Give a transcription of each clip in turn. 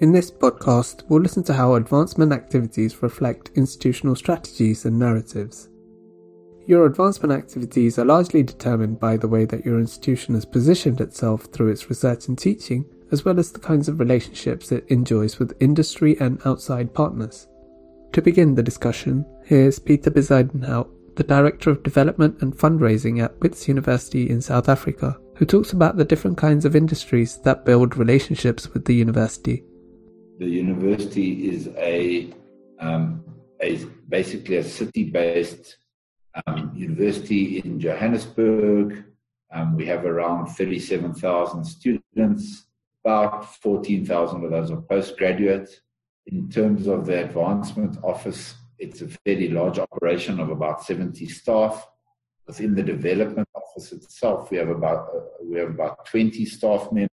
In this podcast, we'll listen to how advancement activities reflect institutional strategies and narratives. Your advancement activities are largely determined by the way that your institution has positioned itself through its research and teaching, as well as the kinds of relationships it enjoys with industry and outside partners. To begin the discussion, here's Peter Bezuidenhout, the Director of Development and Fundraising at Wits University in South Africa, who talks about the different kinds of industries that build relationships with the university. The university is a, um, a basically a city-based um, university in Johannesburg. Um, we have around 37,000 students. About 14,000 of those are postgraduate. In terms of the advancement office, it's a fairly large operation of about 70 staff. Within the development office itself, we have about uh, we have about 20 staff members.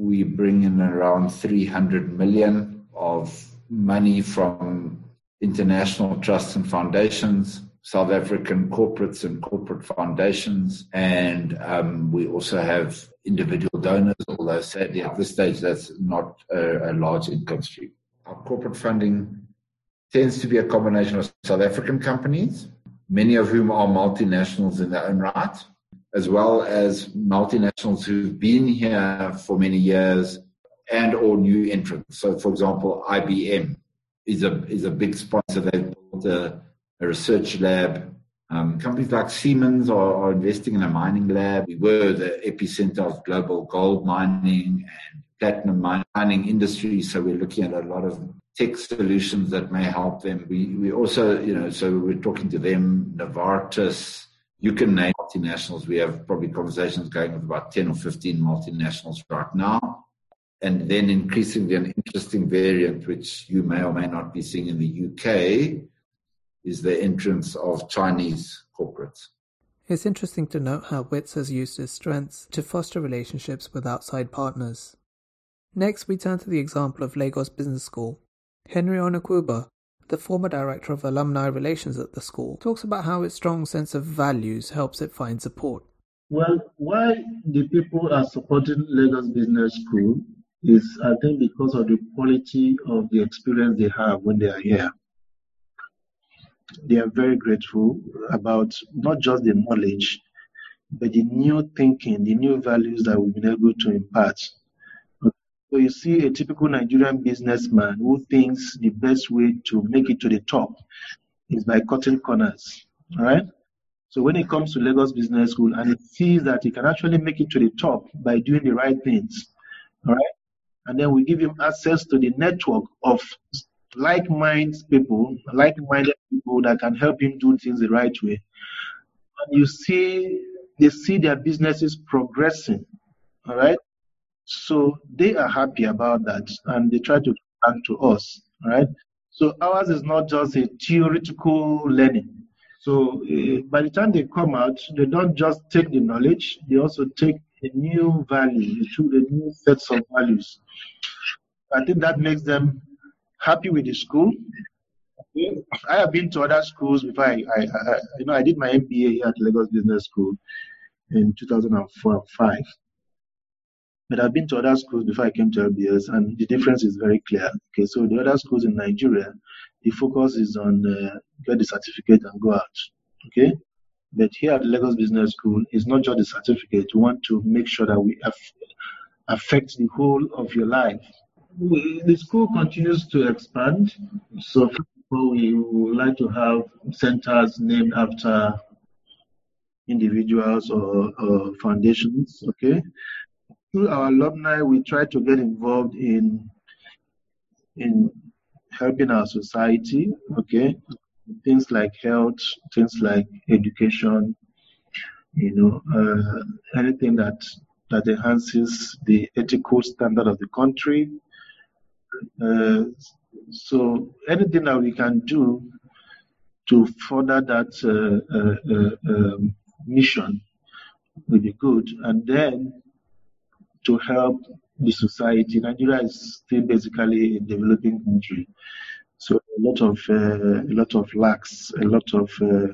We bring in around 300 million of money from international trusts and foundations, South African corporates and corporate foundations, and um, we also have individual donors. Although sadly at this stage that's not a, a large income stream. Our corporate funding tends to be a combination of South African companies, many of whom are multinationals in their own right, as well as multinationals who've been here for many years and or new entrants. So, for example, IBM is a is a big sponsor. They've built a, a research lab. Um, companies like Siemens are, are, investing in a mining lab. We were the epicenter of global gold mining and platinum mining industry. So we're looking at a lot of tech solutions that may help them. We, we also, you know, so we're talking to them, Novartis, you can name multinationals. We have probably conversations going with about 10 or 15 multinationals right now. And then increasingly an interesting variant, which you may or may not be seeing in the UK, is the entrance of Chinese corporates. It's interesting to note how WITS has used its strengths to foster relationships with outside partners. Next, we turn to the example of Lagos Business School, Henry Onukwuba, the former director of alumni relations at the school, talks about how its strong sense of values helps it find support. Well, why the people are supporting Lagos Business School is, I think, because of the quality of the experience they have when they are here. They are very grateful about not just the knowledge, but the new thinking, the new values that we've been able to impart so you see a typical Nigerian businessman who thinks the best way to make it to the top is by cutting corners. All right. So when it comes to Lagos Business School and it sees that he can actually make it to the top by doing the right things, all right, and then we give him access to the network of like-minded people, like-minded people that can help him do things the right way. And you see, they see their businesses progressing, all right, so they are happy about that and they try to back to us, right? So ours is not just a theoretical learning. So uh, by the time they come out, they don't just take the knowledge, they also take a new value, through the new sets of values. I think that makes them happy with the school. I have been to other schools before. I, I, I you know, I did my MBA here at Lagos Business School in 2004 5. But I've been to other schools before I came to LBS, and the difference is very clear. Okay, so the other schools in Nigeria, the focus is on uh, get the certificate and go out. Okay, but here at Lagos Business School, it's not just the certificate. We want to make sure that we affect the whole of your life. We, the school continues to expand. So, we would like to have centers named after individuals or, or foundations. Okay, through our alumni, we try to get involved in in helping our society. Okay, things like health, things like education. You know, uh, anything that that enhances the ethical standard of the country. Uh, so anything that we can do to further that uh, uh, uh um, mission will be good. And then to help the society. Nigeria is still basically a developing country, so a lot of uh, a lot of lacks, a lot of uh,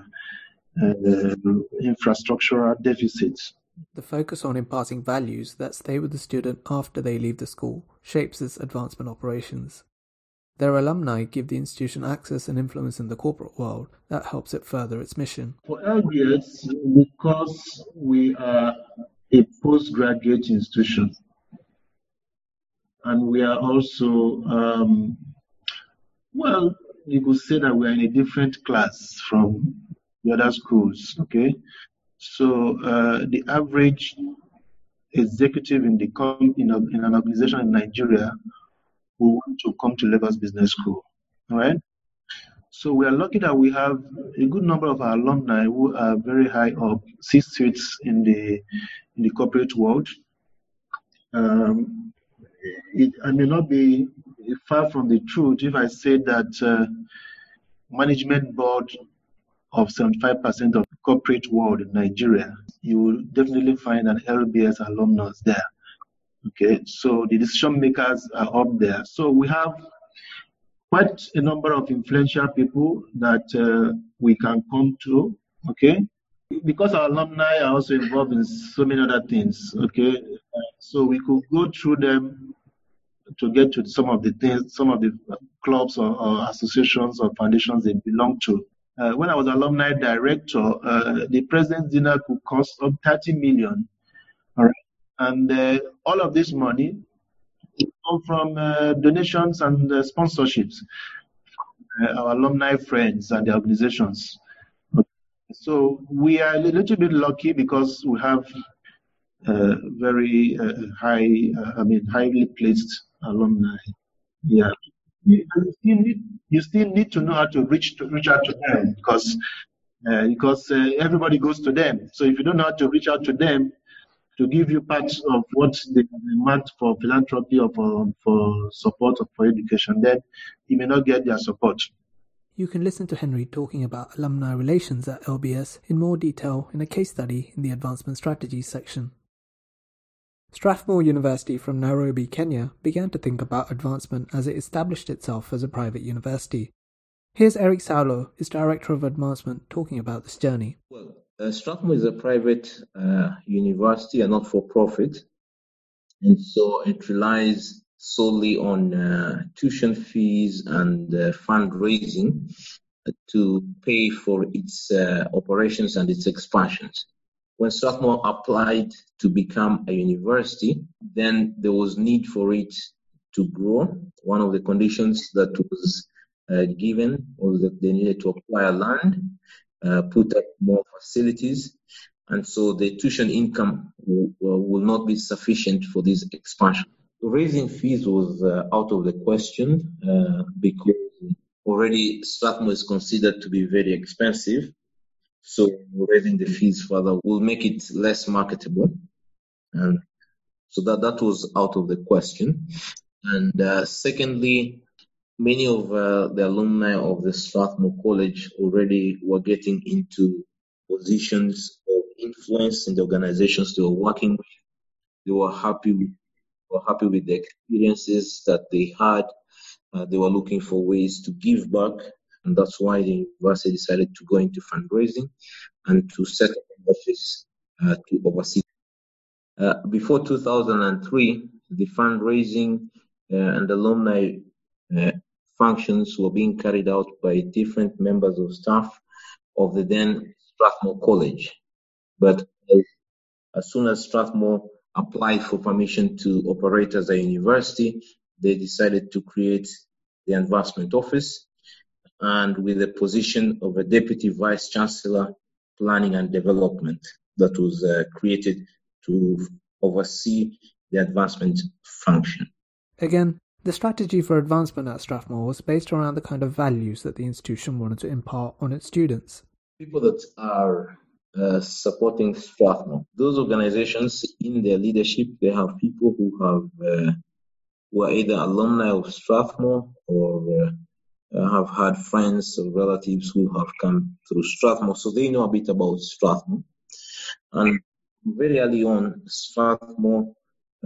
uh, infrastructural deficits. The focus on imparting values that stay with the student after they leave the school shapes its advancement operations. Their alumni give the institution access and influence in the corporate world that helps it further its mission. For LBS, because we are a postgraduate institution, and we are also, um, well, you could say that we are in a different class from the other schools, okay? So uh, the average executive in the com- in, a, in an organization in Nigeria who want to come to Lagos Business School. All right. So we are lucky that we have a good number of our alumni who are very high up, six seats in the in the corporate world. Um, it, I may not be far from the truth if I say that uh, management board of 75% of corporate world in Nigeria, you will definitely find an LBS alumnus there. Okay, so the decision makers are up there. So we have quite a number of influential people that uh, we can come to. Okay, because our alumni are also involved in so many other things. Okay, so we could go through them to get to some of the things, some of the clubs or, or associations or foundations they belong to. Uh, when I was alumni director, uh, the president's dinner could cost up 30 million. All right. And uh, all of this money come from uh, donations and uh, sponsorships, uh, our alumni friends and the organizations. So we are a little bit lucky because we have very high, I mean, highly placed alumni. Yeah. You still, need, you still need to know how to reach to reach out to them because uh, because uh, everybody goes to them. So if you don't know how to reach out to them, to give you parts of what they demand for philanthropy or for, for support or for education, then you may not get their support. You can listen to Henry talking about alumni relations at LBS in more detail in a case study in the Advancement Strategies section. Strathmore University from Nairobi, Kenya began to think about advancement as it established itself as a private university. Here's Eric Saulo, its Director of Advancement, talking about this journey. Well, uh, Strathmore is a private uh, university, a not for profit, and so it relies solely on uh, tuition fees and uh, fundraising to pay for its uh, operations and its expansions. When Strathmore applied to become a university, then there was need for it to grow. One of the conditions that was uh, given was that they needed to acquire land uh, put up more facilities. And so the tuition income will, will not be sufficient for this expansion. Raising fees was uh, out of the question uh, because already Strathmore is considered to be very expensive. So raising the fees further will make it less marketable. And so that, that was out of the question. And uh, secondly, many of uh, the alumni of the Strathmore College already were getting into positions of influence in the organizations they were working with. They were happy with, were happy with the experiences that they had. Uh, they were looking for ways to give back, and that's why the university decided to go into fundraising and to set up an office uh, to oversee. Uh, before 2003, the fundraising uh, and alumni uh, functions were being carried out by different members of staff of the then Strathmore College. But as soon as Strathmore applied for permission to operate as a university, they decided to create the advancement office and with the position of a deputy vice chancellor planning and development that was uh, created to oversee the advancement function. Again, the strategy for advancement at Strathmore was based around the kind of values that the institution wanted to impart on its students. People that are uh, supporting Strathmore, those organizations in their leadership, they have people who have uh, who are either alumni of Strathmore or uh, have had friends or relatives who have come through Strathmore, so they know a bit about Strathmore. And very early on, Strathmore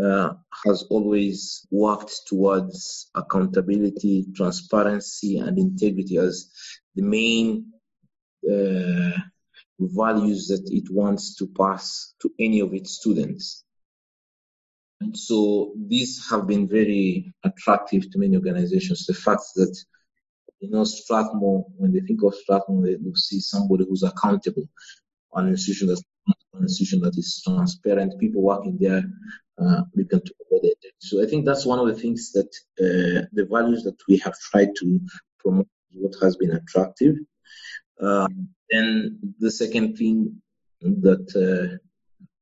uh, has always worked towards accountability, transparency, and integrity as the main uh, values that it wants to pass to any of its students. And so these have been very attractive to many organizations. The fact that, you know, Strathmore, when they think of Strathmore, they will see somebody who's accountable, an institution that's an institution that is transparent, people working there, uh, we can talk about it. So I think that's one of the things that uh, the values that we have tried to promote what has been attractive. Um, then the second thing that uh,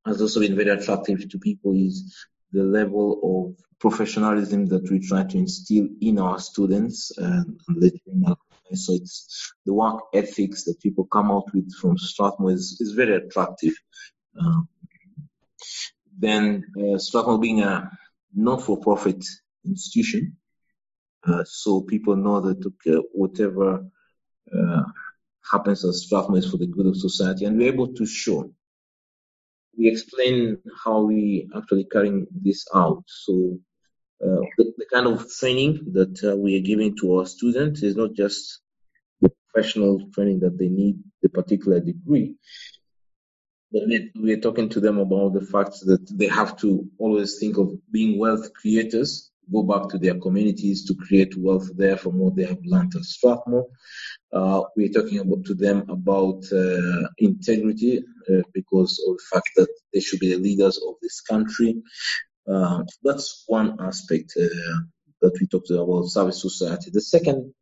has also been very attractive to people is the level of professionalism that we try to instill in our students and, and so it's the work ethics that people come out with from Strathmore is, is very attractive. Um, then uh, Strathmore being a not-for-profit institution, uh, so people know that okay, whatever uh, happens at Strathmore is for the good of society, and we're able to show. We explain how we actually carrying this out. So uh, the, the, kind of training that uh, we are giving to our students is not just the professional training that they need, the particular degree, we're talking to them about the fact that they have to always think of being wealth creators, go back to their communities to create wealth there from what they have learned at Strathmore. Uh, we're talking about, to them about uh, integrity uh, because of the fact that they should be the leaders of this country. Uh, that's one aspect uh, that we talked about service society. The second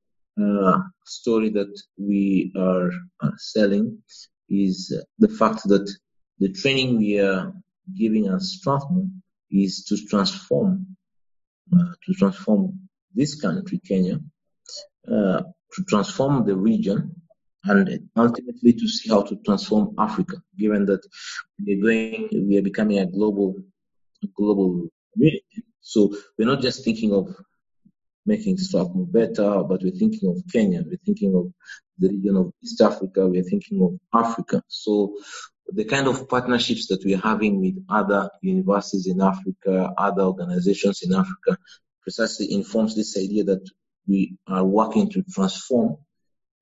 uh, story that we are selling is the fact that the training we are giving at Strathmore is to transform, uh, to transform this country, Kenya, uh, to transform the region, and ultimately to see how to transform Africa. Given that we are going, we are becoming a global, global community. So we're not just thinking of making Strathmore better, but we're thinking of Kenya, we're thinking of the region of East Africa, we're thinking of Africa. So the kind of partnerships that we're having with other universities in Africa, other organizations in Africa, precisely informs this idea that we are working to transform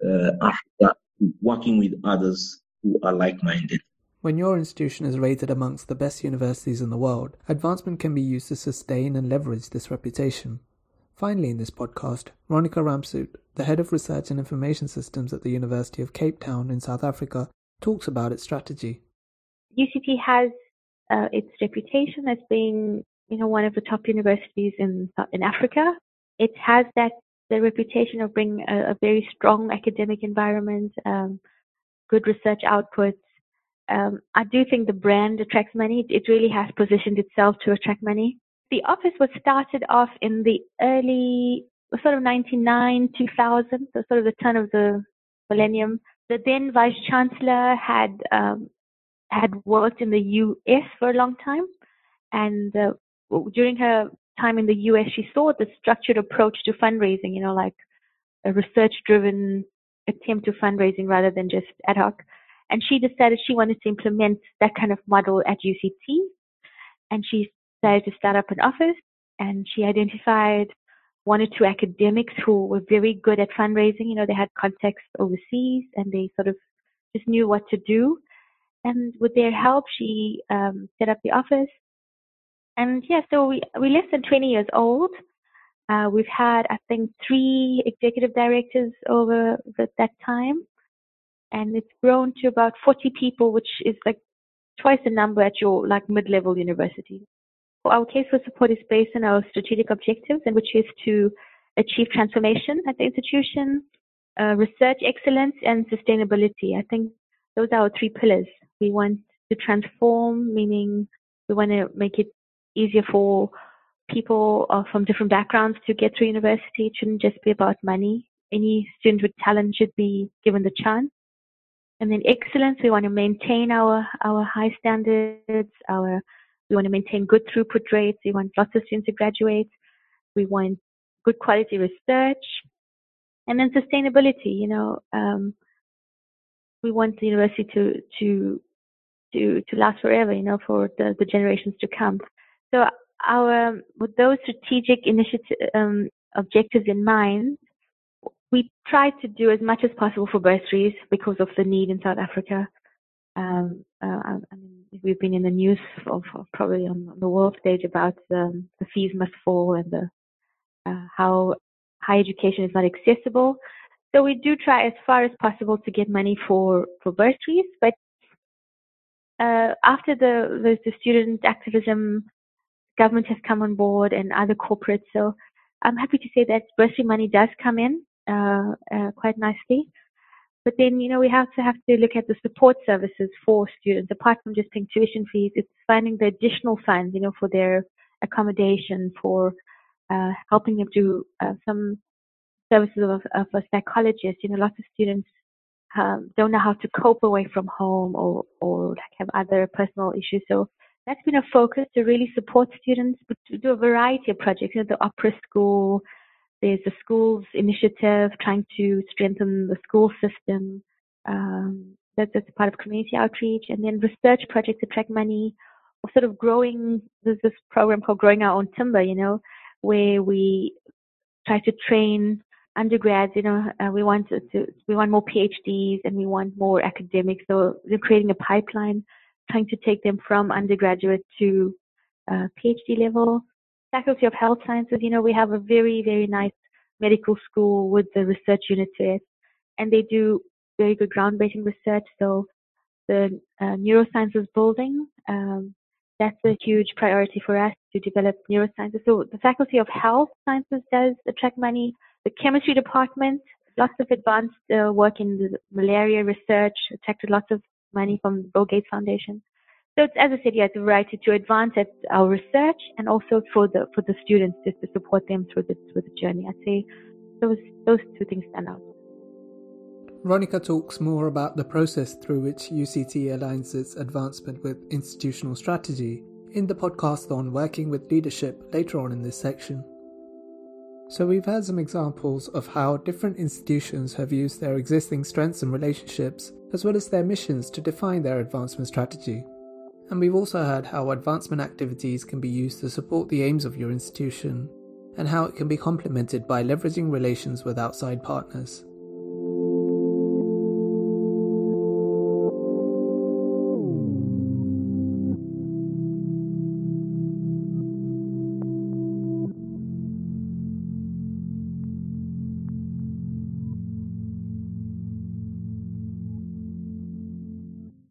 uh, Africa, working with others who are like-minded. When your institution is rated amongst the best universities in the world, advancement can be used to sustain and leverage this reputation. Finally, in this podcast, Ronica Ramsut, the head of research and information systems at the University of Cape Town in South Africa, talks about its strategy. UCT has uh, its reputation as being, you know, one of the top universities in in Africa. It has that the reputation of bringing a, a very strong academic environment, um, good research outputs. Um, I do think the brand attracts money. It really has positioned itself to attract money. The office was started off in the early, sort of 99, 2000, so sort of the turn of the millennium. The then vice chancellor had um, had worked in the U.S. for a long time, and uh, during her time in the U.S., she saw the structured approach to fundraising. You know, like a research-driven attempt to fundraising rather than just ad hoc. And she decided she wanted to implement that kind of model at UCT. And she decided to start up an office. And she identified one or two academics who were very good at fundraising. You know, they had contacts overseas and they sort of just knew what to do. And with their help, she um, set up the office. And yeah, so we, we're less than 20 years old. Uh, we've had, I think, three executive directors over the, that time. And it's grown to about 40 people, which is like twice the number at your like mid-level university. Our case for support is based on our strategic objectives, and which is to achieve transformation at the institution, uh, research excellence, and sustainability. I think those are our three pillars. We want to transform, meaning we want to make it easier for people uh, from different backgrounds to get through university. It shouldn't just be about money. Any student with talent should be given the chance. And then excellence, we want to maintain our, our high standards, our, we want to maintain good throughput rates. We want lots of students to graduate. We want good quality research. And then sustainability, you know, um, we want the university to to to to last forever, you know, for the, the generations to come. So our with those strategic initiative um, objectives in mind, we try to do as much as possible for bursaries because of the need in South Africa. Um, uh, I mean, we've been in the news of, of probably on, the world stage about um, the fees must fall and the uh, how high education is not accessible. So we do try as far as possible to get money for for bursaries, but uh, after the, the, the student activism, government has come on board and other corporates. So I'm happy to say that bursary money does come in uh, uh, quite nicely. But then, you know, we have to have to look at the support services for students, apart from just paying tuition fees. It's finding the additional funds, you know, for their accommodation, for uh, helping them do uh, some services of, of a psychologist. You know, lots of students um, don't know how to cope away from home or, or like have other personal issues. So that's been a focus to really support students, but to do a variety of projects. You know, the opera school, there's the schools initiative trying to strengthen the school system. Um, that, that's part of community outreach, and then research projects attract money. Or sort of growing. There's this program called Growing Our Own Timber. You know, where we try to train undergrads, you know, uh, we want to, to, we want more PhDs and we want more academics. So they're creating a pipeline, trying to take them from undergraduate to uh, PhD level. Faculty of Health Sciences, you know, we have a very, very nice medical school with the research unit to it, and they do very good groundbreaking research. So the uh, neurosciences building, um, that's a huge priority for us to develop neurosciences. So the Faculty of Health Sciences does attract money the chemistry department, lots of advanced uh, work in the malaria research, attracted lots of money from the Bill Gates Foundation. So as I said, yeah, it's a variety to advance at our research and also for the for the students just to support them through the through the journey. I'd say those those two things stand out. Ronica talks more about the process through which UCT aligns its advancement with institutional strategy in the podcast on working with leadership later on in this section. So, we've had some examples of how different institutions have used their existing strengths and relationships, as well as their missions, to define their advancement strategy. And we've also heard how advancement activities can be used to support the aims of your institution, and how it can be complemented by leveraging relations with outside partners.